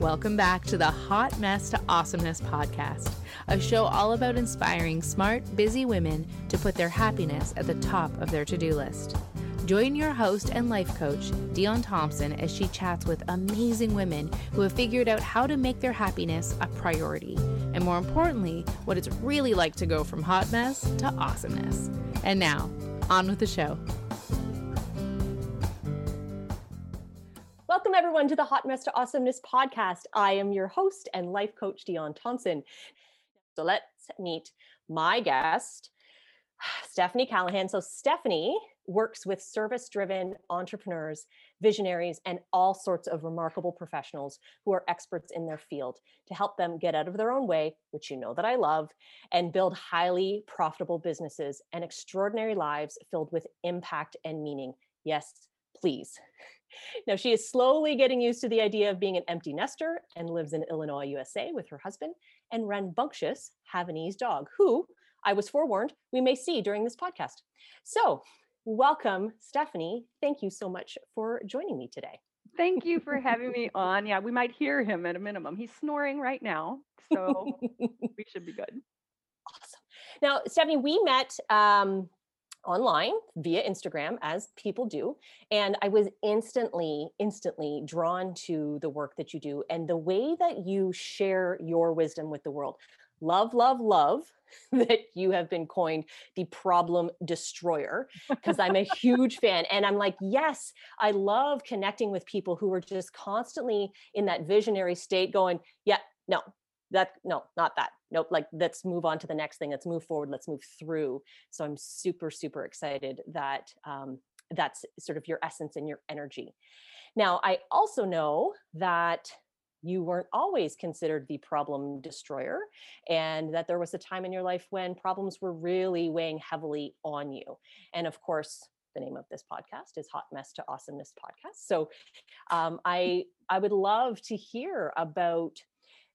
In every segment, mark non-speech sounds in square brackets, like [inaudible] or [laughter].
Welcome back to the Hot Mess to Awesomeness podcast, a show all about inspiring smart, busy women to put their happiness at the top of their to do list. Join your host and life coach, Dion Thompson, as she chats with amazing women who have figured out how to make their happiness a priority, and more importantly, what it's really like to go from hot mess to awesomeness. And now, on with the show. Welcome, everyone, to the Hot Mess to Awesomeness podcast. I am your host and life coach, Dion Thompson. So let's meet my guest, [sighs] Stephanie Calahan. So, Stephanie works with service driven entrepreneurs, visionaries, and all sorts of remarkable professionals who are experts in their field to help them get out of their own way, which you know that I love, and build highly profitable businesses and extraordinary lives filled with impact and meaning. Yes, please. [laughs] Now, she is slowly getting used to the idea of being an empty nester and lives in Illinois, USA with her husband and rambunctious Havanese dog, who I was forewarned we may see during this podcast. So, welcome, Stephanie. Thank you so much for joining me today. Thank you for [laughs] having me on. Yeah, we might hear him at a minimum. He's snoring right now, so [laughs] we should be good. Awesome. Now, Stephanie, we met um, online via Instagram, as people do. And I was instantly, instantly drawn to the work that you do and the way that you share your wisdom with the world. Love, love, love [laughs] that you have been coined the problem destroyer because I'm a huge [laughs] fan. And I'm like, yes, I love connecting with people who are just constantly in that visionary state going, yeah, no, that no not that nope like let's move on to the next thing let's move forward let's move through. So i'm super super excited that um, that's sort of your essence and your energy. Now i also know that you weren't always considered the problem destroyer and that there was a time in your life when problems were really weighing heavily on you. And of course the name of this podcast is hot mess to awesomeness podcast. So um, i i would love to hear about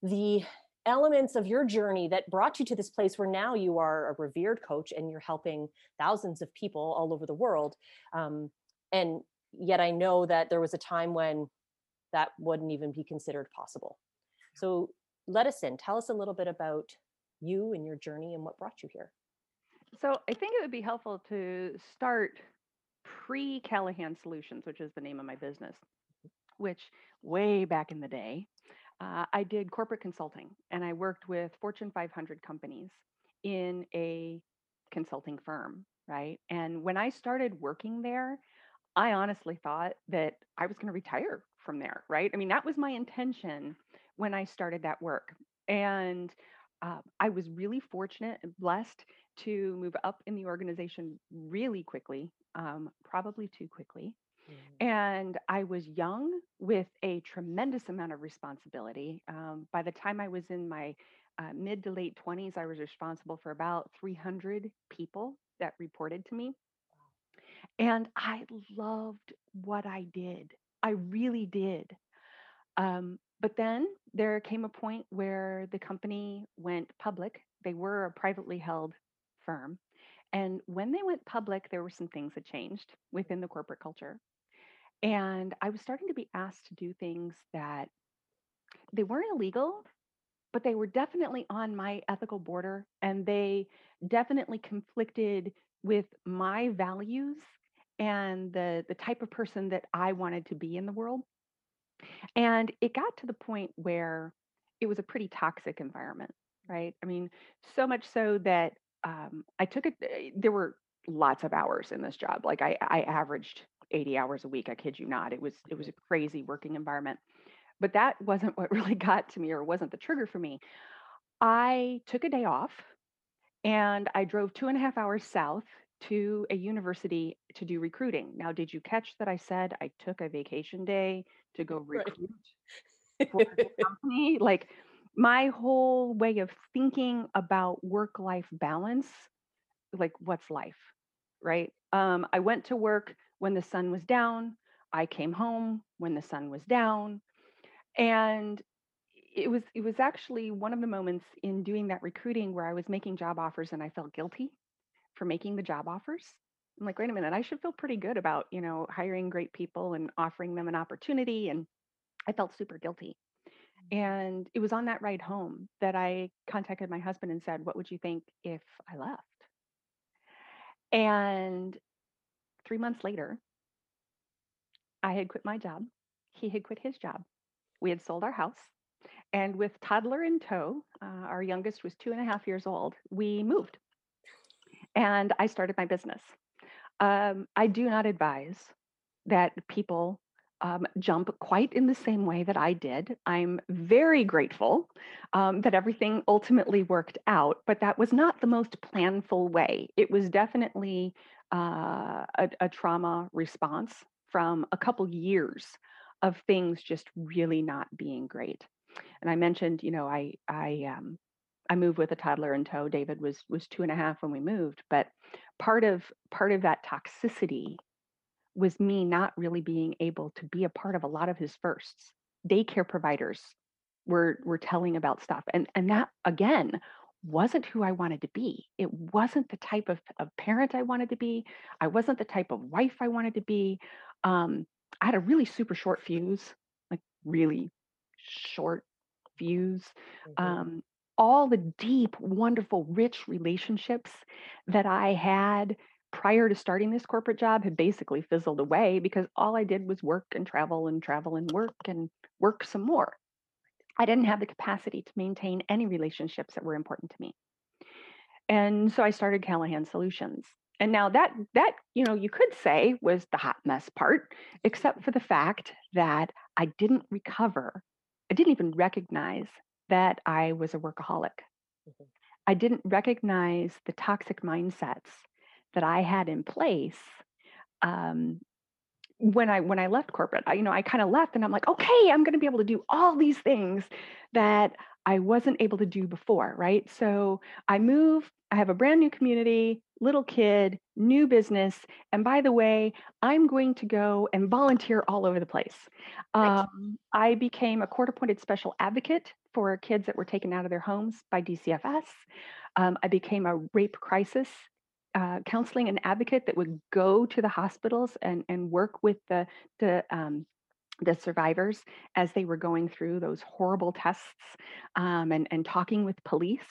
the elements of your journey that brought you to this place where now you are a revered coach and you're helping thousands of people all over the world um, and yet i know that there was a time when that wouldn't even be considered possible. So let us in. Tell us a little bit about you and your journey and what brought you here. So i think it would be helpful to start pre calahan solutions which is the name of my business which way back in the day uh, I did corporate consulting and I worked with Fortune 500 companies in a consulting firm, right? And when I started working there, I honestly thought that I was going to retire from there, right? I mean, that was my intention when I started that work. And uh, I was really fortunate and blessed to move up in the organization really quickly, um, probably too quickly. Mm-hmm. And I was young with a tremendous amount of responsibility. Um, by the time I was in my uh, mid to late 20s, I was responsible for about 300 people that reported to me. And I loved what I did. I really did. Um, but then there came a point where the company went public. They were a privately held firm. And when they went public, there were some things that changed within the corporate culture. And I was starting to be asked to do things that they weren't illegal, but they were definitely on my ethical border and they definitely conflicted with my values and the the type of person that I wanted to be in the world. And it got to the point where it was a pretty toxic environment, right? I mean, so much so that um, I took it. Eh, there were lots of hours in this job. Like I, I averaged 80 hours a week. I kid you not. It was it was a crazy working environment. But that wasn't what [laughs] really got to me or wasn't the trigger for me. I took a day off and I drove two and a half hours south to a university to do recruiting. Now, did you catch that I said I took a vacation day to go [laughs] recruit right. [laughs] for the company? Like my whole way of thinking about work life balance, like what's life, right? Um, I went to work when the sun was down. I came home when the sun was down. And it was it was actually one of the moments in doing that recruiting where I was making job offers and I felt guilty for making the job offers. I'm like, wait a minute, I should feel pretty good about, you know, hiring great people and offering them an opportunity. And I felt super guilty. Mm. And it was on that ride home that I contacted my husband and said, What would you think if I left? And three months later, I had quit my job. He had quit his job. We had sold our house. And with toddler in tow, uh, our youngest was two and a half years old, we moved. And I started my business. Um, I do not advise that people um, jump quite in the same way that I did. I'm very grateful um, that everything ultimately worked out, but that was not the most planful way. It was definitely uh, a, a trauma response from a couple years of things just really not being great. And I mentioned, you know, I I um, I moved with a toddler in tow. David was was two and a half when we moved, but part of part of that toxicity was me not really being able to be a part of a lot of his firsts. Daycare providers were were telling about stuff. And and that again wasn't who I wanted to be. It wasn't the type of, of parent I wanted to be. I wasn't the type of wife I wanted to be. Um, I had a really super short fuse, like really short fuse. Mm-hmm. Um, all the deep, wonderful, rich relationships that I had prior to starting this corporate job had basically fizzled away because all I did was work and travel and travel and work and work some more. I didn't have the capacity to maintain any relationships that were important to me. And so I started Calahan Solutions. And now that that you know you could say was the hot mess part except for the fact that I didn't recover. I didn't even recognize that I was a workaholic. Mm-hmm. I didn't recognize the toxic mindsets that I had in place um, when I when I left corporate. I, you know, I kind of left and I'm like, okay, I'm going to be able to do all these things that I wasn't able to do before, right? So I move, I have a brand new community, little kid, new business, and by the way, I'm going to go and volunteer all over the place. Um, I became a court-appointed special advocate for kids that were taken out of their homes by DCFS. Um, I became a rape crisis uh, counseling and advocate that would go to the hospitals and, and work with the, the, um, the survivors as they were going through those horrible tests um, and, and talking with police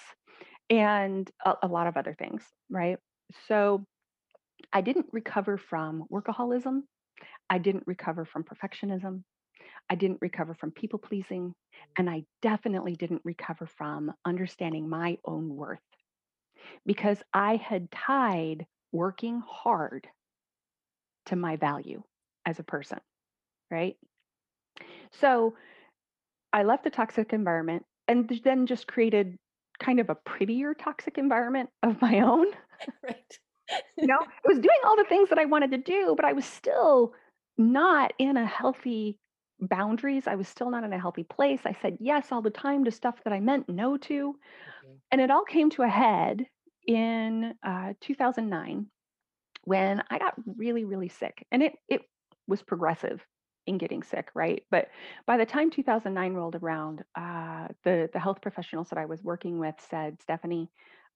and a, a lot of other things, right? So I didn't recover from workaholism. I didn't recover from perfectionism. I didn't recover from people pleasing. And I definitely didn't recover from understanding my own worth because I had tied working hard to my value as a person, right? So I left the toxic environment and then just created kind of a prettier toxic environment of my own. [laughs] right. you know, I was doing all the things that I wanted to do, but I was still not in a healthy boundaries. I was still not in a healthy place. I said yes all the time to stuff that I meant no to. Okay. And it all came to a head in uh, 2009 when I got really, really sick. And it, it was progressive in getting sick, right? But by the time 2009 rolled around, uh, the, the health professionals that I was working with said, Stephanie,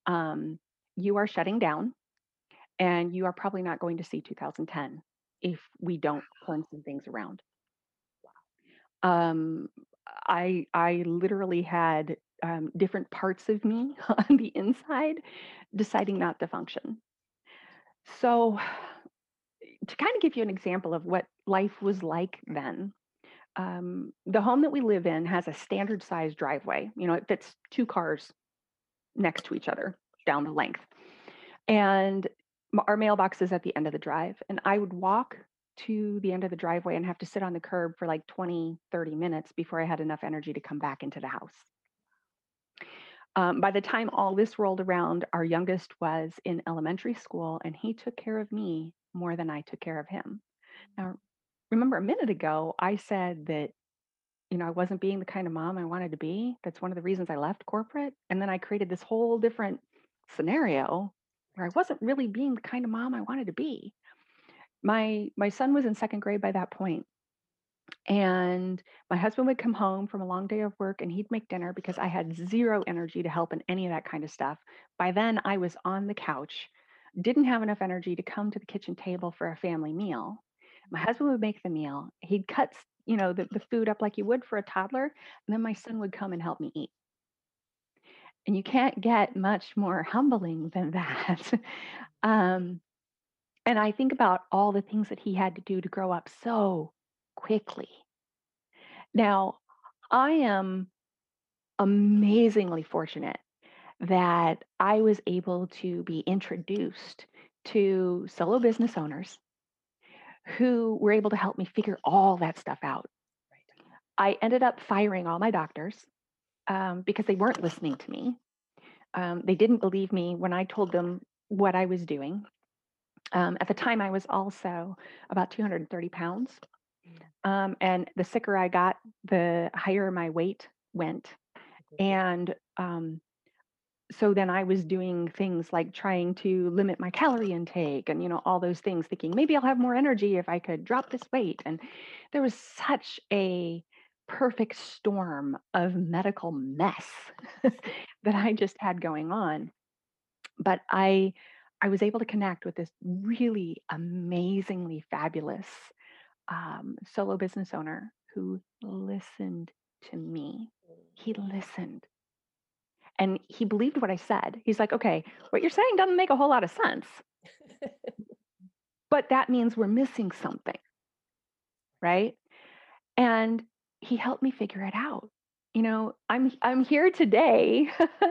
um, you are shutting down and you are probably not going to see 2010 if we don't turn some things around. Um, I I literally had um, different parts of me [laughs] on the inside deciding not to function. So, to kind of give you an example of what life was like then, um, the home that we live in has a standard size driveway. You know, it fits two cars next to each other down the length. And our mailbox is at the end of the drive. And I would walk to the end of the driveway and have to sit on the curb for like 20, 30 minutes before I had enough energy to come back into the house. Um, by the time all this rolled around, our youngest was in elementary school and he took care of me more than I took care of him. Now, remember a minute ago, I said that, you know, I wasn't being the kind of mom I wanted to be. That's one of the reasons I left corporate. And then I created this whole different scenario where I wasn't really being the kind of mom I wanted to be. My my son was in second grade by that point and my husband would come home from a long day of work and he'd make dinner because I had zero energy to help in any of that kind of stuff. By then, I was on the couch, didn't have enough energy to come to the kitchen table for a family meal. My husband would make the meal. He'd cut you know, the, the food up like you would for a toddler. And then my son would come and help me eat. And you can't get much more humbling than [laughs] that. um, and I think about all the things that he had to do to grow up so quickly. Now, I am amazingly fortunate that I was able to be introduced to solo business owners who were able to help me figure all that stuff out. I ended up firing all my doctors um, because they weren't listening to me. Um, they didn't believe me when I told them what I was doing. Um, at the time, I was also about 230 pounds. Um, and the sicker I got, the higher my weight went. And um, so then I was doing things like trying to limit my calorie intake and, you know, all those things, thinking maybe I'll have more energy if I could drop this weight. And there was such a perfect storm of medical mess [laughs] that I just had going on. But I, I was able to connect with this really amazingly fabulous um, solo business owner who listened to me. He listened and he believed what I said. He's like, okay, what you're saying doesn't make a whole lot of sense. but that means we're missing something. Right. And he helped me figure it out. You know, I'm I'm here today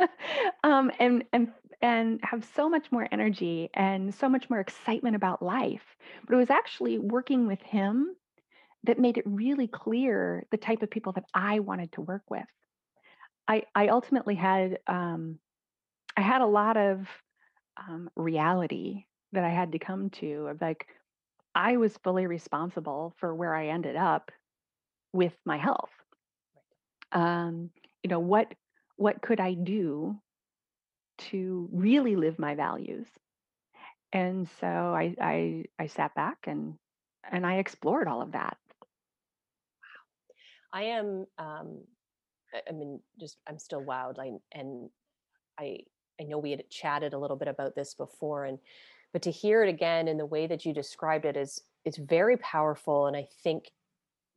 [laughs] um, and and and have so much more energy and so much more excitement about life. But it was actually working with him that made it really clear the type of people that I wanted to work with. I I ultimately had um, I had a lot of um, reality that I had to come to of like I was fully responsible for where I ended up with my health. Um, you know what what could I do to really live my values? And so I I I sat back and and I explored all of that. Wow. I am um, I mean, just I'm still wowed. I and I I know we had chatted a little bit about this before, and but to hear it again in the way that you described it is it's very powerful. And I think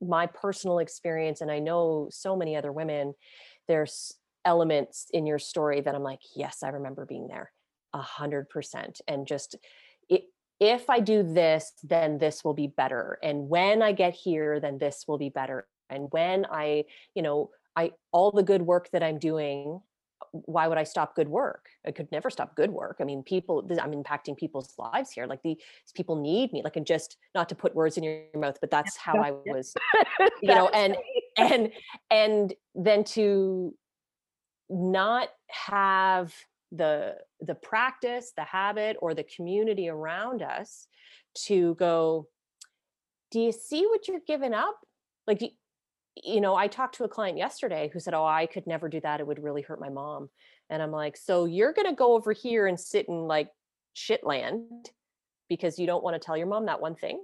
my personal experience, and I know so many other women, there's elements in your story that I'm like, yes, I remember being there, a hundred percent, and just it if I do this, then this will be better. And when I get here, then this will be better. And when I, you know, I all the good work that I'm doing, why would I stop good work? I could never stop good work. I mean, people, I'm impacting people's lives here. Like these people need me. Like, and just not to put words in your mouth, but that's how I was, [laughs] you know, and and and then to not have the the practice, the habit, or the community around us to go. Do you see what you're giving up? Like, you know, I talked to a client yesterday who said, Oh, I could never do that. It would really hurt my mom. And I'm like, So you're going to go over here and sit in like shit land because you don't want to tell your mom that one thing.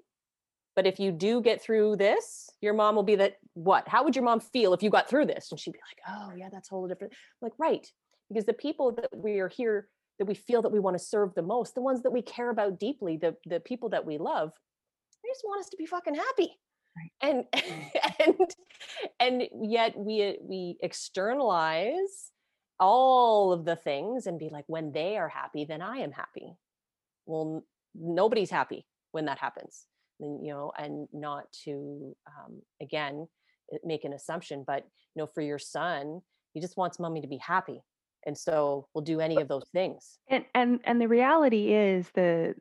But if you do get through this, your mom will be that, what? How would your mom feel if you got through this? And she'd be like, Oh, yeah, that's a whole different. I'm like, right. Because the people that we are here, that we feel that we want to serve the most, the ones that we care about deeply, the, the people that we love, they just want us to be fucking happy and mm. [laughs] and and yet we we externalize all of the things and be like when they are happy then i am happy well nobody's happy when that happens and you know and not to um, again eh, make an assumption but you know for your son he just wants mommy to be happy and so we'll do any of those things and and and the reality is the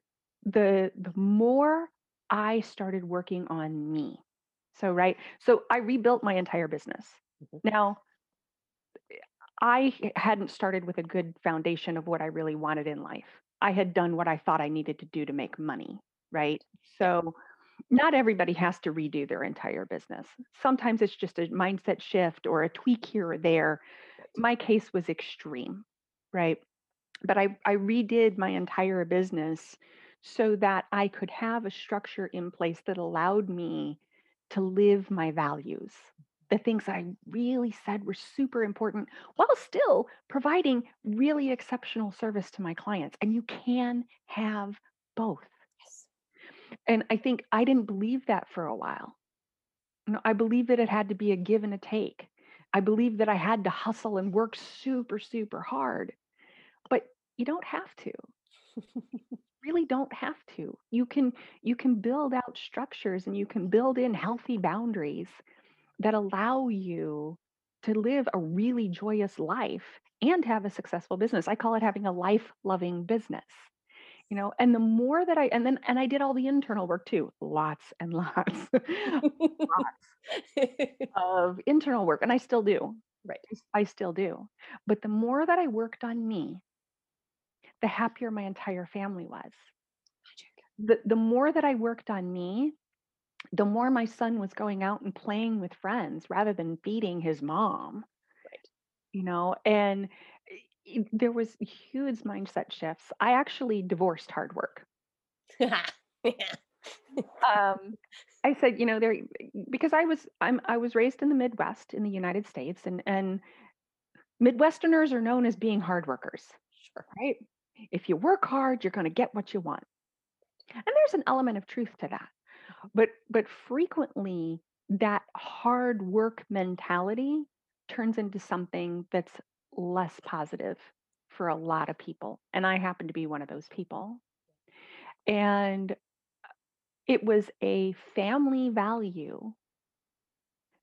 the the more I started working on me. So, right. So I rebuilt my entire business. Mm-hmm. Now, I hadn't started with a good foundation of what I really wanted in life. I had done what I thought I needed to do to make money, right? So, not everybody has to redo their entire business. Sometimes it's just a mindset shift or a tweak here or there. My case was extreme, right? But I, I redid my entire business so that I could have a structure in place that allowed me to live my values, the things I really said were super important, while still providing really exceptional service to my clients. And you can have both. And I think I didn't believe that for a while. No, I believe that it had to be a give and a take. I believe that I had to hustle and work super, super hard. But you don't have to. [laughs] really don't have to. You can you can build out structures and you can build in healthy boundaries that allow you to live a really joyous life and have a successful business. I call it having a life-loving business you know and the more that i and then and i did all the internal work too lots and [laughs] lots, lots [laughs] of internal work and i still do right. I still do but the more that i worked on me the happier my entire family was. The, the more that i worked on me the more my son was going out and playing with friends rather than feeding his mom right. you know and there was huge mindset shifts. I actually divorced hard work. [laughs] um, I said, you know, there because I was I'm I was raised in the Midwest in the United States, and and Midwesterners are known as being hard workers. Sure. Right. If you work hard, you're going to get what you want, and there's an element of truth to that. But but frequently that hard work mentality turns into something that's less positive for a lot of people. And I happen to be one of those people. And it was a family value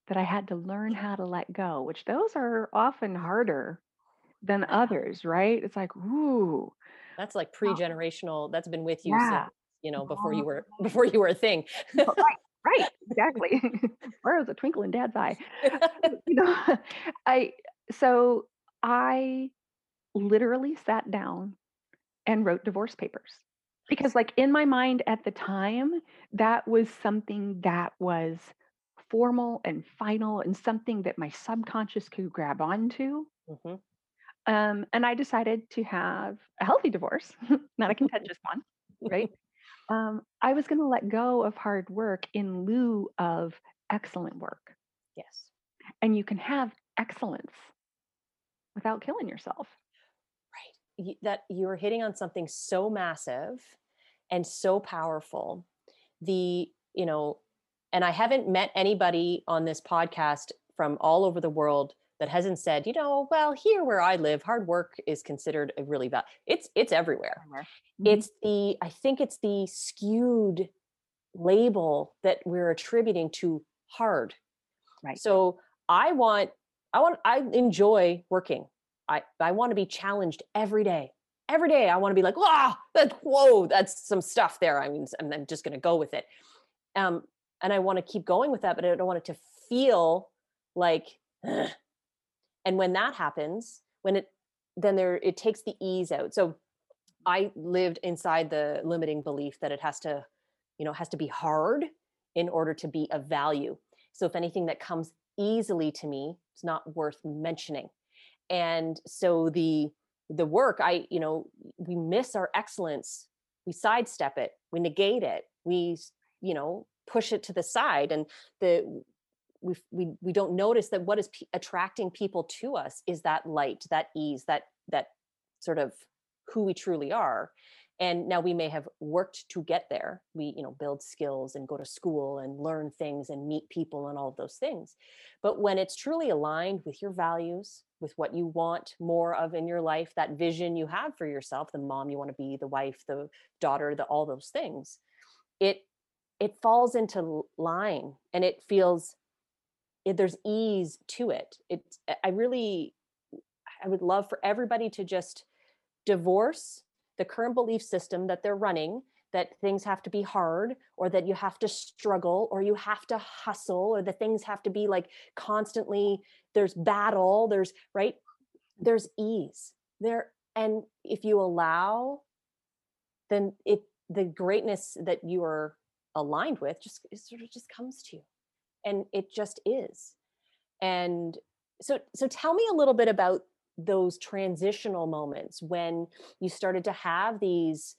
that I had to learn how to let go, which those are often harder than others, right? It's like, ooh. That's like pre-generational. That's been with you yeah. since, you know, before uh-huh. you were before you were a thing. right, [laughs] right, exactly. [laughs] Where was a twinkle in dad's eye? [laughs] you know, I so I literally sat down and wrote divorce papers because like in my mind at the time that was something that was formal and final and something that my subconscious could grab onto. Mm-hmm. um, and i decided to have a healthy divorce [laughs] not a contentious [laughs] one right? Um, i was going to let go of hard work in lieu of excellent work. Yes. And you can have excellence without killing yourself. Right. That you're hitting on something so massive and so powerful. The, you know, and I haven't met anybody on this podcast from all over the world that hasn't said, you know, well, here where I live, hard work is considered a really bad. It's it's everywhere. Mm-hmm. It's the I think it's the skewed label that we're attributing to hard. Right. So I want I want I enjoy working. I I want to be challenged every day. Every day I want to be like, wow, that whoa, that's some stuff there. I mean, I'm, I'm just going to go with it. Um, and I want to keep going with that, but I don't want it to feel like. Ugh. And when that happens, when it then there it takes the ease out. So I lived inside the limiting belief that it has to, you know, has to be hard in order to be of value. So if anything that comes easily to me it's not worth mentioning. And so the the work i you know we miss our excellence we sidestep it we negate it we you know push it to the side and the we we we don't notice that what is p- attracting people to us is that light that ease that that sort of who we truly are and now we may have worked to get there. We you know build skills and go to school and learn things and meet people and all of those things. But when it's truly aligned with your values with what you want more of in your life that vision you have for yourself the mom you want to be the wife the daughter the all those things it it falls into line and it feels it, there's ease to it. It i really i would love for everybody to just divorce the current belief system that they're running that things have to be hard or that you have to struggle or you have to hustle or the things have to be like constantly there's battle there's right? There's ease there. And if you allow then it the greatness that you are aligned with just sort of just comes to you. And it just is. And so so tell me a little bit about those transitional moments when you started to have these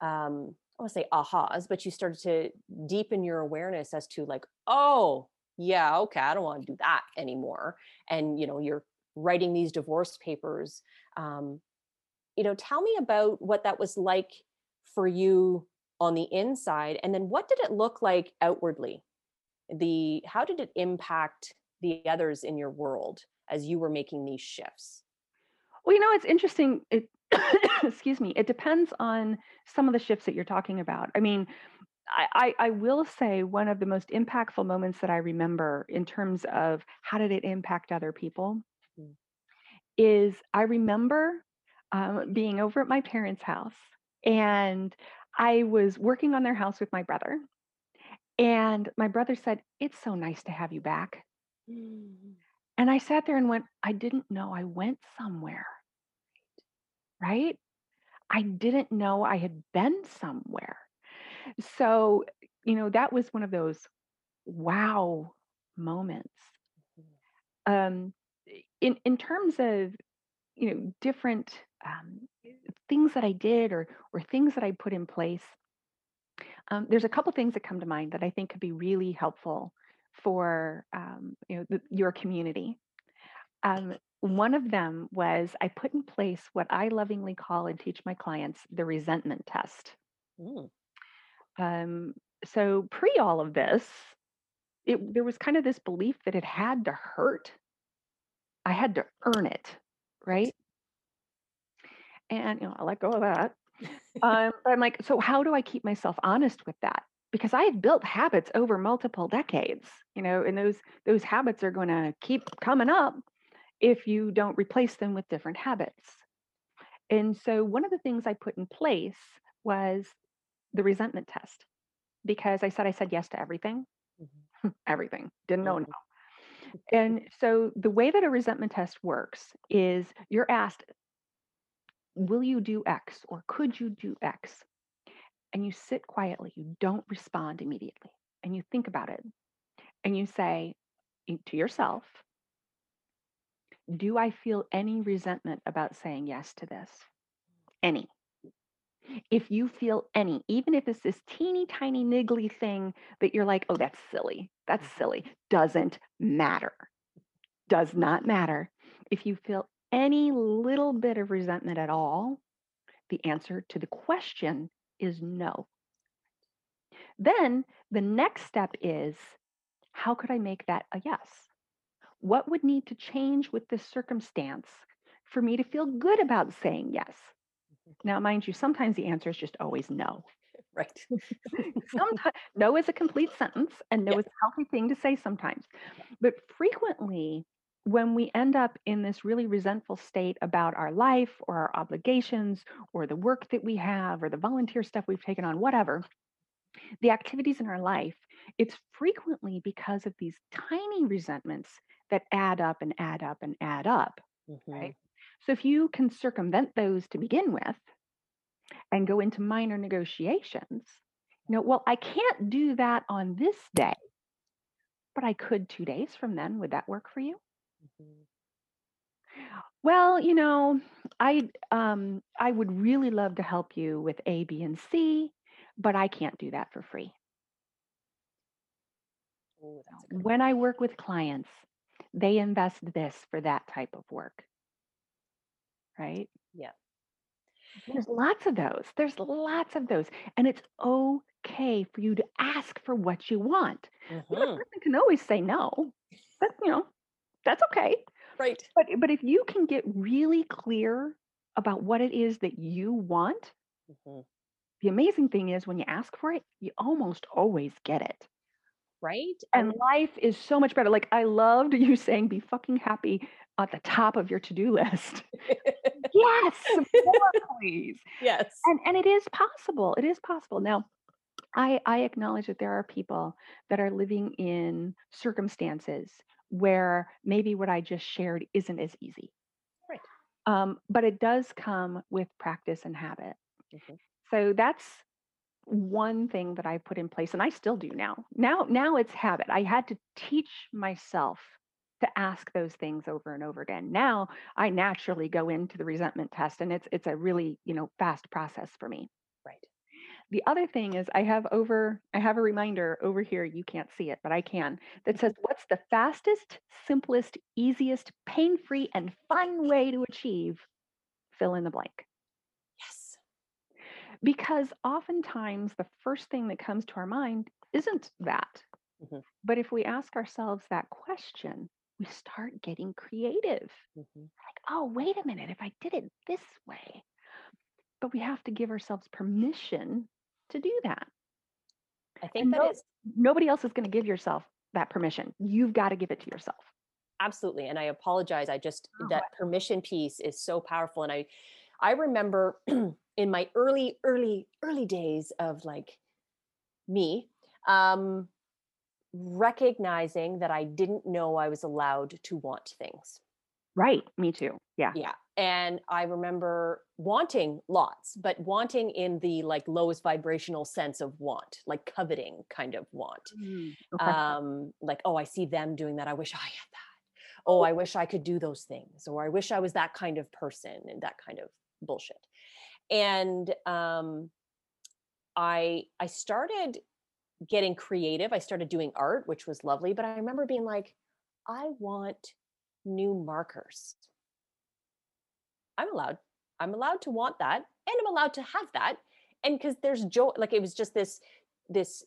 um i want to say ahas but you started to deepen your awareness as to like oh yeah okay i don't want to do that anymore and you know you're writing these divorce papers um you know tell me about what that was like for you on the inside and then what did it look like outwardly the how did it impact the others in your world as you were making these shifts? Well, you know, it's interesting. It [coughs] excuse me, it depends on some of the shifts that you're talking about. I mean, I, I, I will say one of the most impactful moments that I remember in terms of how did it impact other people Mm. is I remember um, being over at my parents' house and I was working on their house with my brother. And my brother said, It's so nice to have you back. Mm. And I sat there and went, I didn't know I went somewhere, right? I didn't know I had been somewhere. So, you know, that was one of those wow moments. Um, in in terms of you know different um, things that I did or or things that I put in place, um, there's a couple things that come to mind that I think could be really helpful for um, you know the, your community. Um, one of them was I put in place what I lovingly call and teach my clients the resentment test. Mm. Um, so pre all of this, it there was kind of this belief that it had to hurt. I had to earn it, right? And you know, I let go of that. [laughs] Um, but I'm like, so how do I keep myself honest with that? Because I have built habits over multiple decades, you know, and those those habits are going to keep coming up if you don't replace them with different habits. And so one of the things I put in place was the resentment test because I said I said yes to everything, Mhm. [laughs] everything, didn't know Mhm. no. [laughs] And so the way that a resentment test works is you're asked, will you do X or could you do X? And you sit quietly, you don't respond immediately, and you think about it. And you say to yourself, do I feel any resentment about saying yes to this? Any. If you feel any, even if it's this teeny tiny niggly thing that you're like, oh, that's silly, that's Mhm. silly, doesn't matter. Does not matter. If you feel any little bit of resentment at all, the answer to the question is no. Then the next step is how could I make that a yes? What would need to change with this circumstance for me to feel good about saying yes? Mm-hmm. Now, mind you, sometimes the answer is just always no. [laughs] Right. [laughs] [laughs] Sometimes no is a complete sentence, and no Yeah. is a healthy thing to say sometimes. But frequently, when we end up in this really resentful state about our life or our obligations or the work that we have or the volunteer stuff we've taken on, whatever, the activities in our life, it's frequently because of these tiny resentments that add up and add up and add up. Mhm. Right. So if you can circumvent those to begin with and go into minor negotiations, you know, well, I can't do that on this day, but I could two days from then. Would that work for you? Mhm. Well, you know, I um I would really love to help you with A, B, and C, but I can't do that for free. Oh, that's a good When I work with clients, they invest this for that type of work, right? Yeah. There's lots of those. There's lots of those. And it's okay for you to ask for what you want. The other Mhm. person can always say no. But you know, that's okay. Right. But but if you can get really clear about what it is that you want, Mhm. the amazing thing is when you ask for it, you almost always get it. Right. And life is so much better. Like I loved you [laughs] saying be fucking happy at the top of your to-do list. [laughs] yes, more please. yes. And and it is possible. It is possible. Now, I I acknowledge that there are people that are living in circumstances where maybe what I just shared isn't as easy. Right. Um, but it does come with practice and habit. Mhm. So that's one thing that I put in place, and I still do now. Now, now it's habit. I had to teach myself to ask those things over and over again. Now I naturally go into the resentment test, and it's it's a really you know fast process for me. The other thing is I have over I have a reminder over here, you can't see it, but I can, that says what's the fastest, simplest, easiest, pain-free and fun way to achieve fill in the blank. Yes. Because oftentimes the first thing that comes to our mind isn't that. Mhm. But if we ask ourselves that question, we start getting creative. Mhm. Like, oh, wait a minute, if I did it this way. But we have to give ourselves permission to do that. I think And that no- is Nobody else is going to give yourself that permission. You've got to give it to yourself. absolutely and i apologize i just Oh, that permission piece is so powerful and i i remember [clears throat] in my early early early days of like me um recognizing that i didn't know i was allowed to want things Right. Me too. Yeah. yeah and i remember wanting lots but wanting in the like lowest vibrational sense of want like coveting kind of want Okay. um like oh i see them doing that i wish i had that oh i wish i could do those things or i wish i was that kind of person and that kind of bullshit and um i i started getting creative i started doing art which was lovely but i remember being like i want new markers. I'm allowed i'm allowed to want that and i'm allowed to have that and because there's joy like it was just this this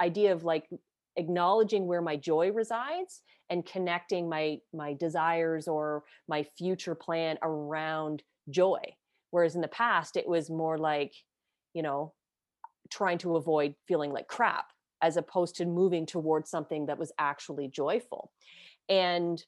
idea of like acknowledging where my joy resides and connecting my my desires or my future plan around joy whereas in the past it was more like you know trying to avoid feeling like crap as opposed to moving towards something that was actually joyful and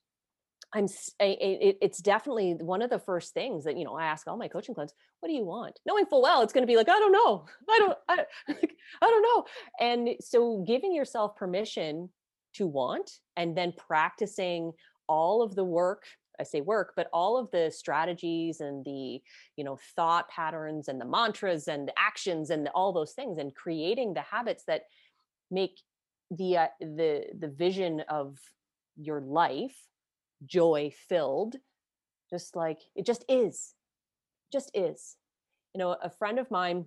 i'm it, it's definitely one of the first things that you know i ask all my coaching clients what do you want? Knowing full well it's going to be like i don't know. [laughs] I don't I, [laughs] I don't know. And so giving yourself permission to want and then practicing all of the work i say work but all of the strategies and the you know thought patterns and the mantras and the actions and all those things and creating the habits that make the uh, the the vision of your life joy filled just like it just is just is. You know a friend of mine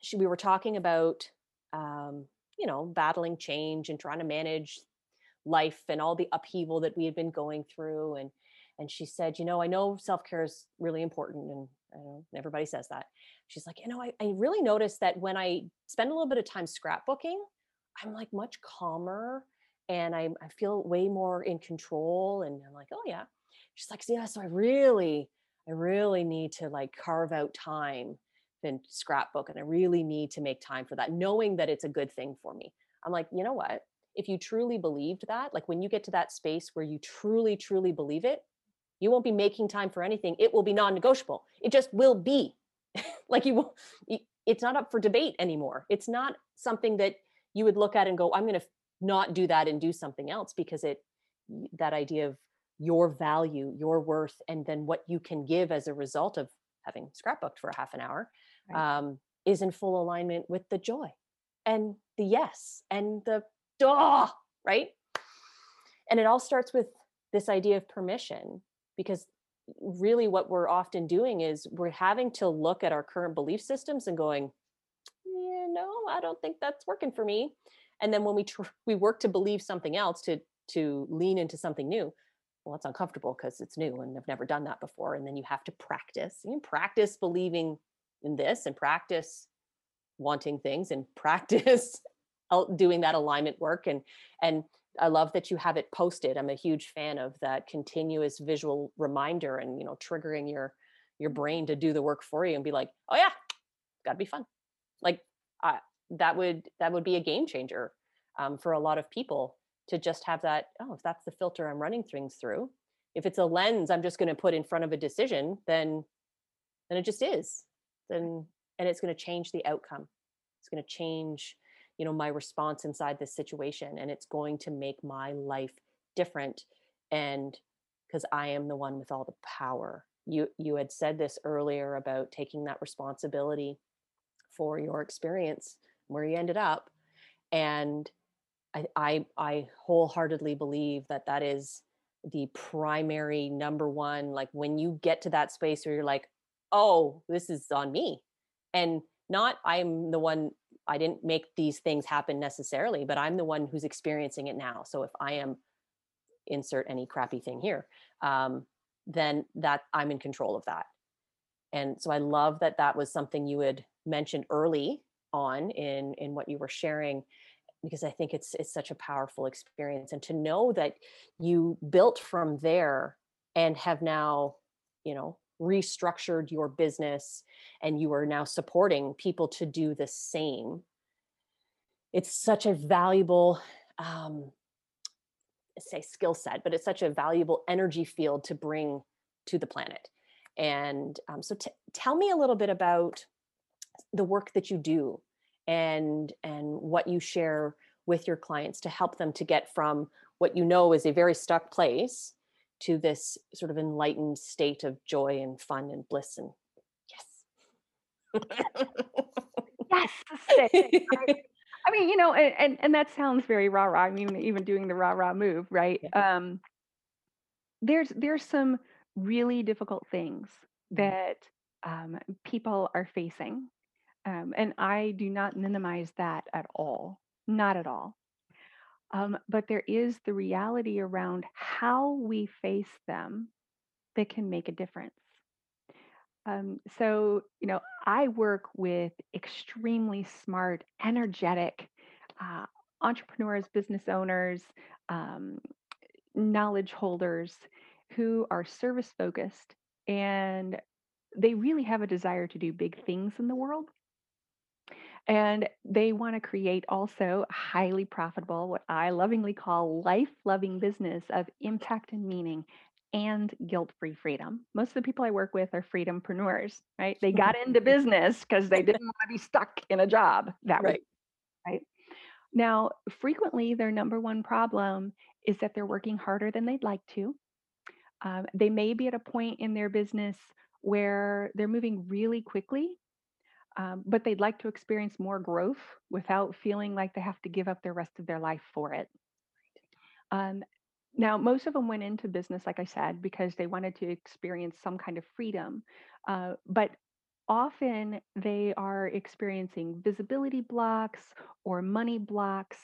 she, we were talking about um, you know battling change and trying to manage life and all the upheaval that we had been going through and and she said you know i know self-care is really important and I know everybody says that. She's like you know I, I really noticed that when i spend a little bit of time scrapbooking i'm like much calmer and i, I feel way more in control and i'm like oh yeah. She's like yeah so i really i really need to like carve out time and scrapbook and i really need to make time for that knowing that it's a good thing for me. I'm like you know what? If you truly believed that like when you get to that space where you truly truly believe it you won't be making time for anything. It will be non-negotiable. It just will be. [laughs] Like you will it's not up for debate anymore. It's not something that you would look at and go i'm going to not do that and do something else because it that idea of your value your worth and then what you can give as a result of having scrapbooked for a half an hour Right. um, is in full alignment with the joy and the yes and the duh, right? And it all starts with this idea of permission because really what we're often doing is we're having to look at our current belief systems and going, yeah, no, I don't think that's working for me. And then when we tr- we work to believe something else to to lean into something new, well, it's uncomfortable because it's new and I've never done that before. And then you have to practice. You practice believing in this and practice wanting things and [laughs] practice doing that alignment work and and I love that you have it posted. I'm a huge fan of that continuous visual reminder and you know triggering your your brain to do the work for you and be like, "Oh yeah, got to be fun." Like uh, that would that would be a game changer um, for a lot of people to just have that. Oh, if that's the filter I'm running things through, if it's a lens I'm just going to put in front of a decision, then then it just is. Then and it's going to change the outcome. It's going to change you know my response inside this situation and it's going to make my life different and because i am the one with all the power you you had said this earlier about taking that responsibility for your experience where you ended up and i i, I wholeheartedly believe that that is the primary number one like when you get to that space where you're like oh this is on me and not i'm the one I didn't make these things happen necessarily, but I'm the one who's experiencing it now. So if I am insert any crappy thing here, um, then that I'm in control of that. And so I love that that was something you had mentioned early on in in what you were sharing. because I think it's it's such a powerful experience and to know that you built from there and have now, you know, restructured your business and you are now supporting people to do the same. It's such a valuable um say skill set, but it's such a valuable energy field to bring to the planet. And um, so t- tell me a little bit about the work that you do and and what you share with your clients to help them to get from what you know is a very stuck place to this sort of enlightened state of joy and fun and bliss and yes [laughs] [laughs] yes I mean, you know, and, and, and that sounds very rah rah. I mean, even doing the rah rah move, right? Yeah. Um, there's there's some really difficult things mm-hmm. that um, people are facing, um, and I do not minimize that at all, not at all. Um, but there is the reality around how we face them that can make a difference. Um, so, you know, I work with extremely smart, energetic uh, entrepreneurs, business owners, um, knowledge holders who are service focused and they really have a desire to do big things in the world. And they want to create also highly profitable, what I lovingly call life loving business of impact and meaning and guilt-free freedom. Most of the people I work with are freedompreneurs, right? They got into [laughs] business because they didn't want to be stuck in a job that right. way, right? Now, frequently their number one problem is that they're working harder than they'd like to. Um, they may be at a point in their business where they're moving really quickly, um, but they'd like to experience more growth without feeling like they have to give up the rest of their life for it. Um, now, most of them went into business, like I said, because they wanted to experience some kind of freedom. Uh, but often they are experiencing visibility blocks or money blocks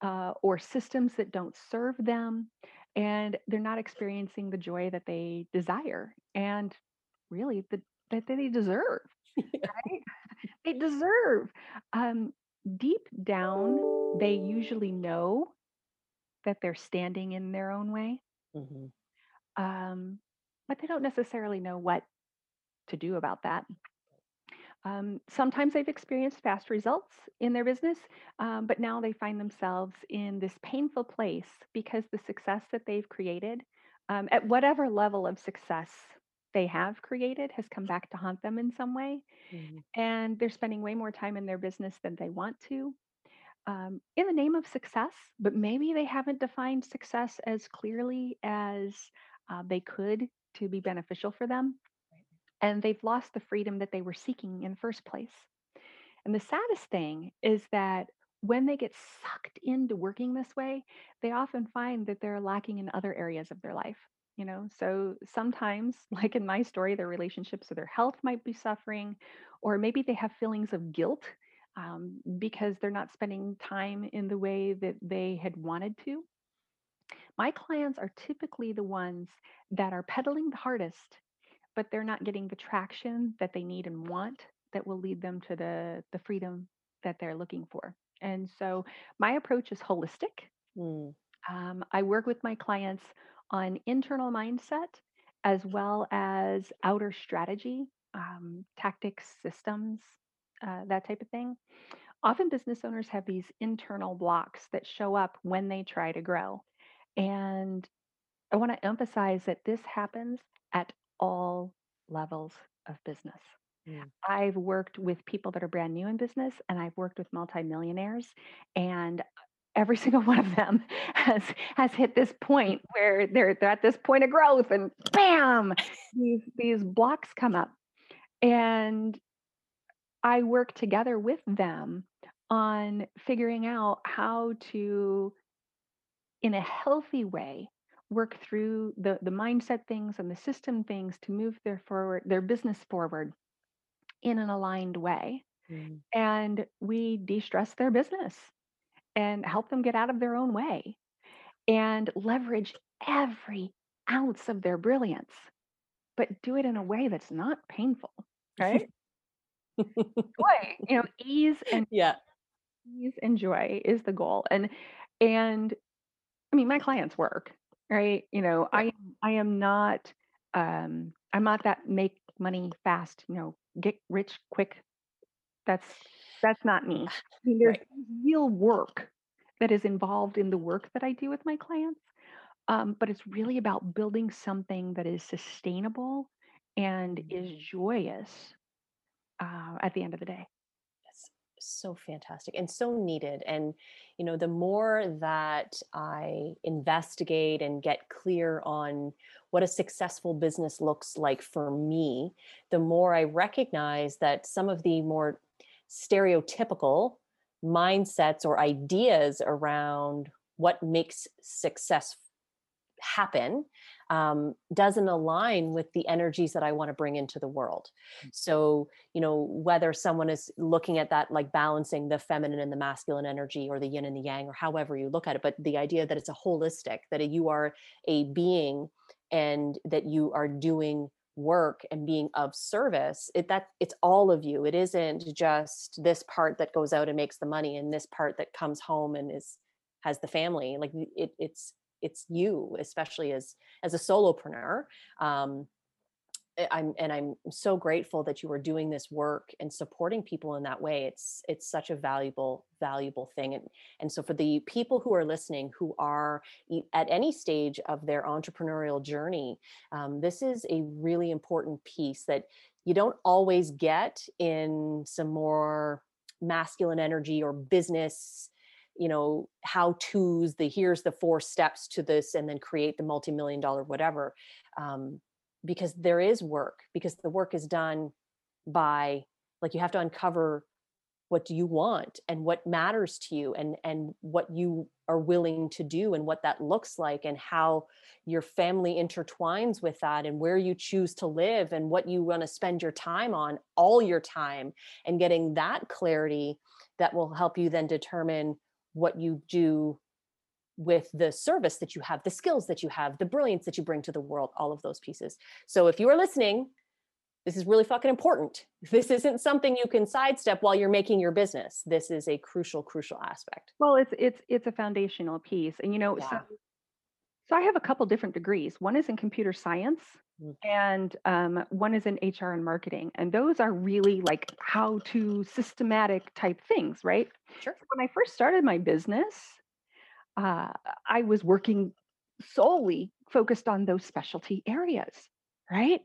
uh, or systems that don't serve them. And they're not experiencing the joy that they desire and really the, that they deserve. [laughs] Right? They deserve. Um, deep down, they usually know that they're standing in their own way. Mm-hmm. Um, but they don't necessarily know what to do about that. Um, sometimes they've experienced fast results in their business, um, but now they find themselves in this painful place because the success that they've created, um, at whatever level of success they have created, has come back to haunt them in some way. Mm-hmm. And they're spending way more time in their business than they want to um, in the name of success, but maybe they haven't defined success as clearly as uh, they could to be beneficial for them. And they've lost the freedom that they were seeking in the first place. And the saddest thing is that when they get sucked into working this way, they often find that they're lacking in other areas of their life. You know, so sometimes, [laughs] like in my story, their relationships or their health might be suffering, or maybe they have feelings of guilt um, because they're not spending time in the way that they had wanted to. My clients are typically the ones that are pedaling the hardest, but they're not getting the traction that they need and want that will lead them to the, the freedom that they're looking for. And so my approach is holistic. Mm. Um, I work with my clients on internal mindset as well as outer strategy, um, tactics, systems, uh, that type of thing. Often business owners have these internal blocks that show up when they try to grow. And I want to emphasize that this happens at all levels of business. Mm. I've worked with people that are brand new in business and I've worked with multimillionaires and every single one of them [laughs] has has hit this point where they're, they're at this point of growth and bam these these blocks come up and I work together with them on figuring out how to, in a healthy way, work through the, the mindset things and the system things to move their forward their business forward in an aligned way. Mm. And we de-stress their business and help them get out of their own way and leverage every ounce of their brilliance, but do it in a way that's not painful, right? [laughs] joy, you know, ease and yeah. ease and joy is the goal. And and I mean, my clients work, right? You know, I I am not um I'm not that make money fast, you know, get rich quick. That's that's not me. I mean, there's Right. real work that is involved in the work that I do with my clients. Um, but it's really about building something that is sustainable and Mhm. is joyous uh, at the end of the day. That's so fantastic and so needed. And, you know, the more that I investigate and get clear on what a successful business looks like for me, the more I recognize that some of the more stereotypical mindsets or ideas around what makes success happen um, doesn't align with the energies that I want to bring into the world. So, you know, whether someone is looking at that like balancing the feminine and the masculine energy or the yin and the yang or however you look at it, but the idea that it's a holistic, that you are a being and that you are doing work and being of service it that it's all of you. It isn't just this part that goes out and makes the money and this part that comes home and is has the family. Like it, it's it's you especially as as a solopreneur. Um i'm and i'm so grateful that you are doing this work and supporting people in that way. It's it's such a valuable valuable thing and and so for the people who are listening who are at any stage of their entrepreneurial journey um, this is a really important piece that you don't always get in some more masculine energy or business you know how to's the here's the four steps to this and then create the multi-million dollar whatever um, because there is work because the work is done by like you have to uncover what do you want and what matters to you and and what you are willing to do and what that looks like and how your family intertwines with that and where you choose to live and what you want to spend your time on all your time and getting that clarity that will help you then determine what you do with the service that you have the skills that you have the brilliance that you bring to the world all of those pieces so if you are listening this is really fucking important. [laughs] This isn't something you can sidestep while you're making your business. This is a crucial, crucial aspect. Well, it's it's it's a foundational piece, and you know, so Yeah. so I have a couple different degrees. One is in computer science, Mm. and um, one is in HR and marketing, and those are really like how to systematic type things, right? Sure. When I first started my business, uh, I was working solely focused on those specialty areas, right?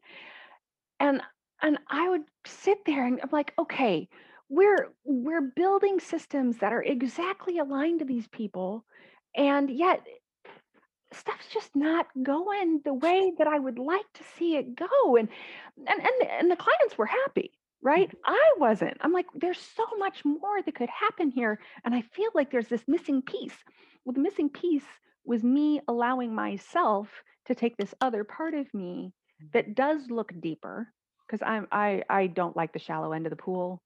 and and i would sit there and i'm like okay we're we're building systems that are exactly aligned to these people and yet stuff's just not going the way that i would like to see it go and and and, and the clients were happy right? I wasn't. I'm like there's so much more that could happen here and i feel like there's this missing piece well the missing piece was me allowing myself to take this other part of me that does look deeper because I'm I I don't like the shallow end of the pool.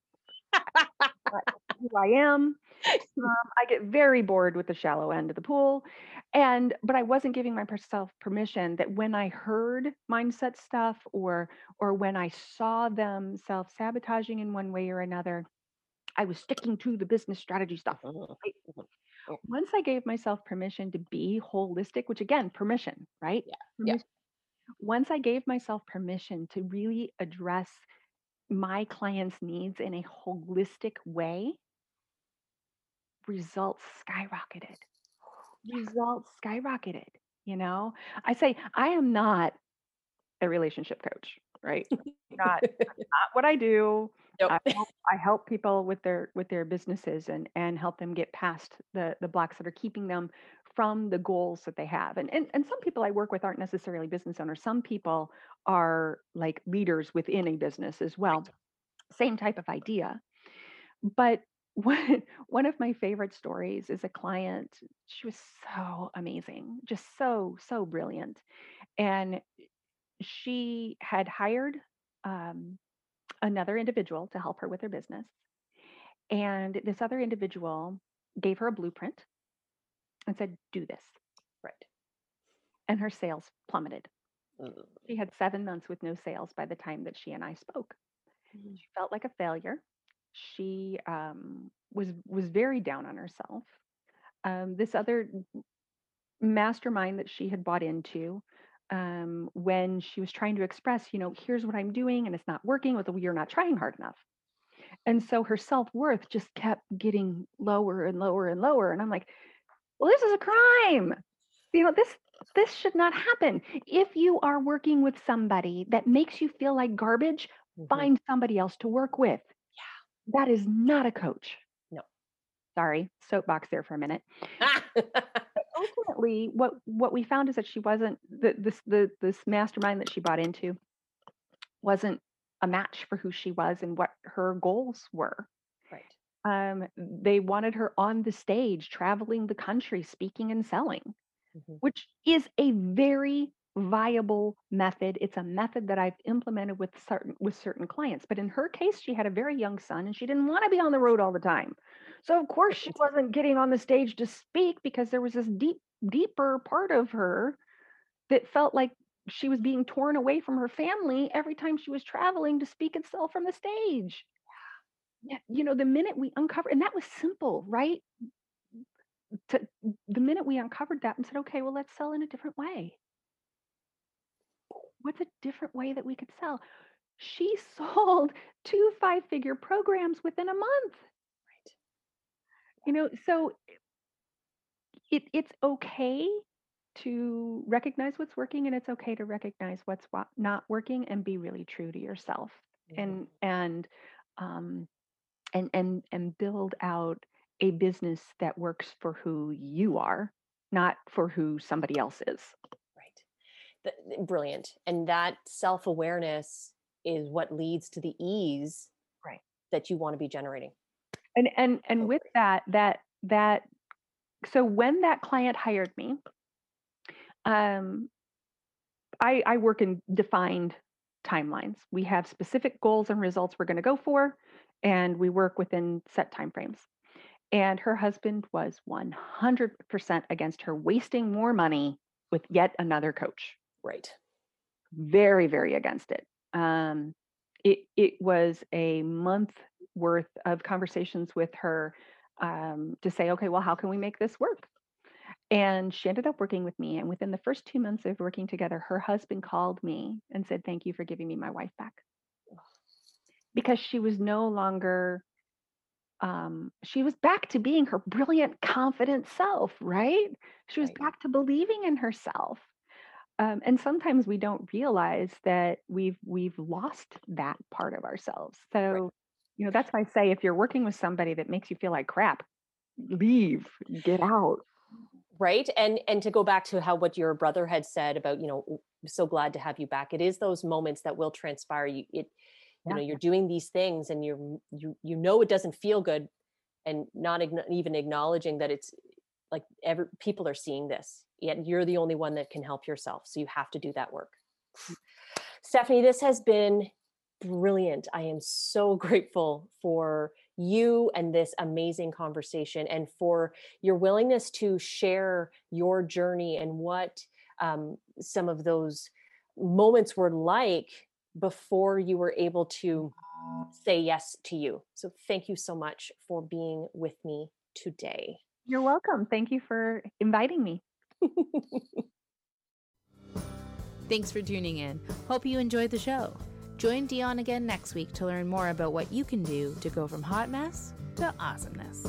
Who I am. [laughs] Um, I get very bored with the shallow end of the pool, and but I wasn't giving myself permission that when I heard mindset stuff or or when I saw them self sabotaging in one way or another, I was sticking to the business strategy stuff. Mhm. right? Yeah. Once I gave myself permission to be holistic, which again, permission, right? Yeah, yeah. Once I gave myself permission to really address my clients' needs in a holistic way, results skyrocketed. Results skyrocketed. You know, I say I am not a relationship coach, right? [laughs] Not not what I do. Nope. I help, I help people with their with their businesses and and help them get past the the blocks that are keeping them from the goals that they have. And and and some people I work with aren't necessarily business owners. Some people are like leaders within a business as well. Same type of idea. But [laughs] one one of my favorite stories is a client. She was so amazing, just so so brilliant, and she had hired um, another individual to help her with her business. And this other individual gave her a blueprint and said, Do this. right. And her sales plummeted. Mm. She had seven months with no sales by the time that she and I spoke. Mhm. She felt like a failure. she um, was was very down on herself. Um, this other mastermind that she had bought into um, when she was trying to express, you know, here's what I'm doing and it's not working with the you're not trying hard enough. And so her self worth just kept getting lower and lower and lower. And I'm like, well, this is a crime. You know, this this should not happen. If you are working with somebody that makes you feel like garbage, mm-hmm. find somebody else to work with. Yeah. That is not a coach. No. Sorry, soapbox there for a minute. [laughs] ultimately what what we found is that she wasn't the, this the this mastermind that she bought into wasn't a match for who she was and what her goals were. Right. Um, they wanted her on the stage traveling the country speaking and selling mm-hmm. which is a very viable method. It's a method that i've implemented with certain with certain clients but in her case she had a very young son and she didn't want to be on the road all the time so of course she wasn't getting on the stage to speak because there was this deep, deeper part of her that felt like she was being torn away from her family every time she was traveling to speak and sell from the stage. Yeah, you know, the minute we uncovered, and that was simple, right? To, the minute we uncovered that and said, okay, well, let's sell in a different way. What's a different way that we could sell? She [laughs] sold two five figure programs within a month you know so it it's okay to recognize what's working and it's okay to recognize what's not working and be really true to yourself and and um and and and build out a business that works for who you are not for who somebody else is. Right. The, brilliant and that self-awareness is what leads to the ease right. that you want to be generating and and and with that that that so when that client hired me um i i work in defined timelines. We have specific goals and results we're going to go for and we work within set timeframes. And her husband was 100% against her wasting more money with yet another coach. Right. Very very against it. Um it it was a month worth of conversations with her um, to say, okay, well, how can we make this work? And she ended up working with me. And within the first two months of working together, her husband called me and said, Thank you for giving me my wife back. Because she was no longer, um, she was back to being her brilliant, confident self, right? She was right. back to believing in herself. Um, and sometimes we don't realize that we've we've lost that part of ourselves. So right you know that's why i say if you're working with somebody that makes you feel like crap leave get out right and and to go back to how what your brother had said about you know so glad to have you back it is those moments that will transpire you it yeah. you know you're doing these things and you're you you know it doesn't feel good and not even acknowledging that it's like every people are seeing this yet you're the only one that can help yourself so you have to do that work mm. stephanie this has been brilliant. I am so [laughs] grateful for you and this amazing conversation and for your willingness to share your journey and what um, some of those moments were like before you were able to say yes to you. So, thank you so much for being with me today. You're welcome. Thank you for inviting me. [laughs] Thanks for tuning in. Hope you enjoyed the show. Join Dion again next week to learn more about what you can do to go from hot mess to awesomeness.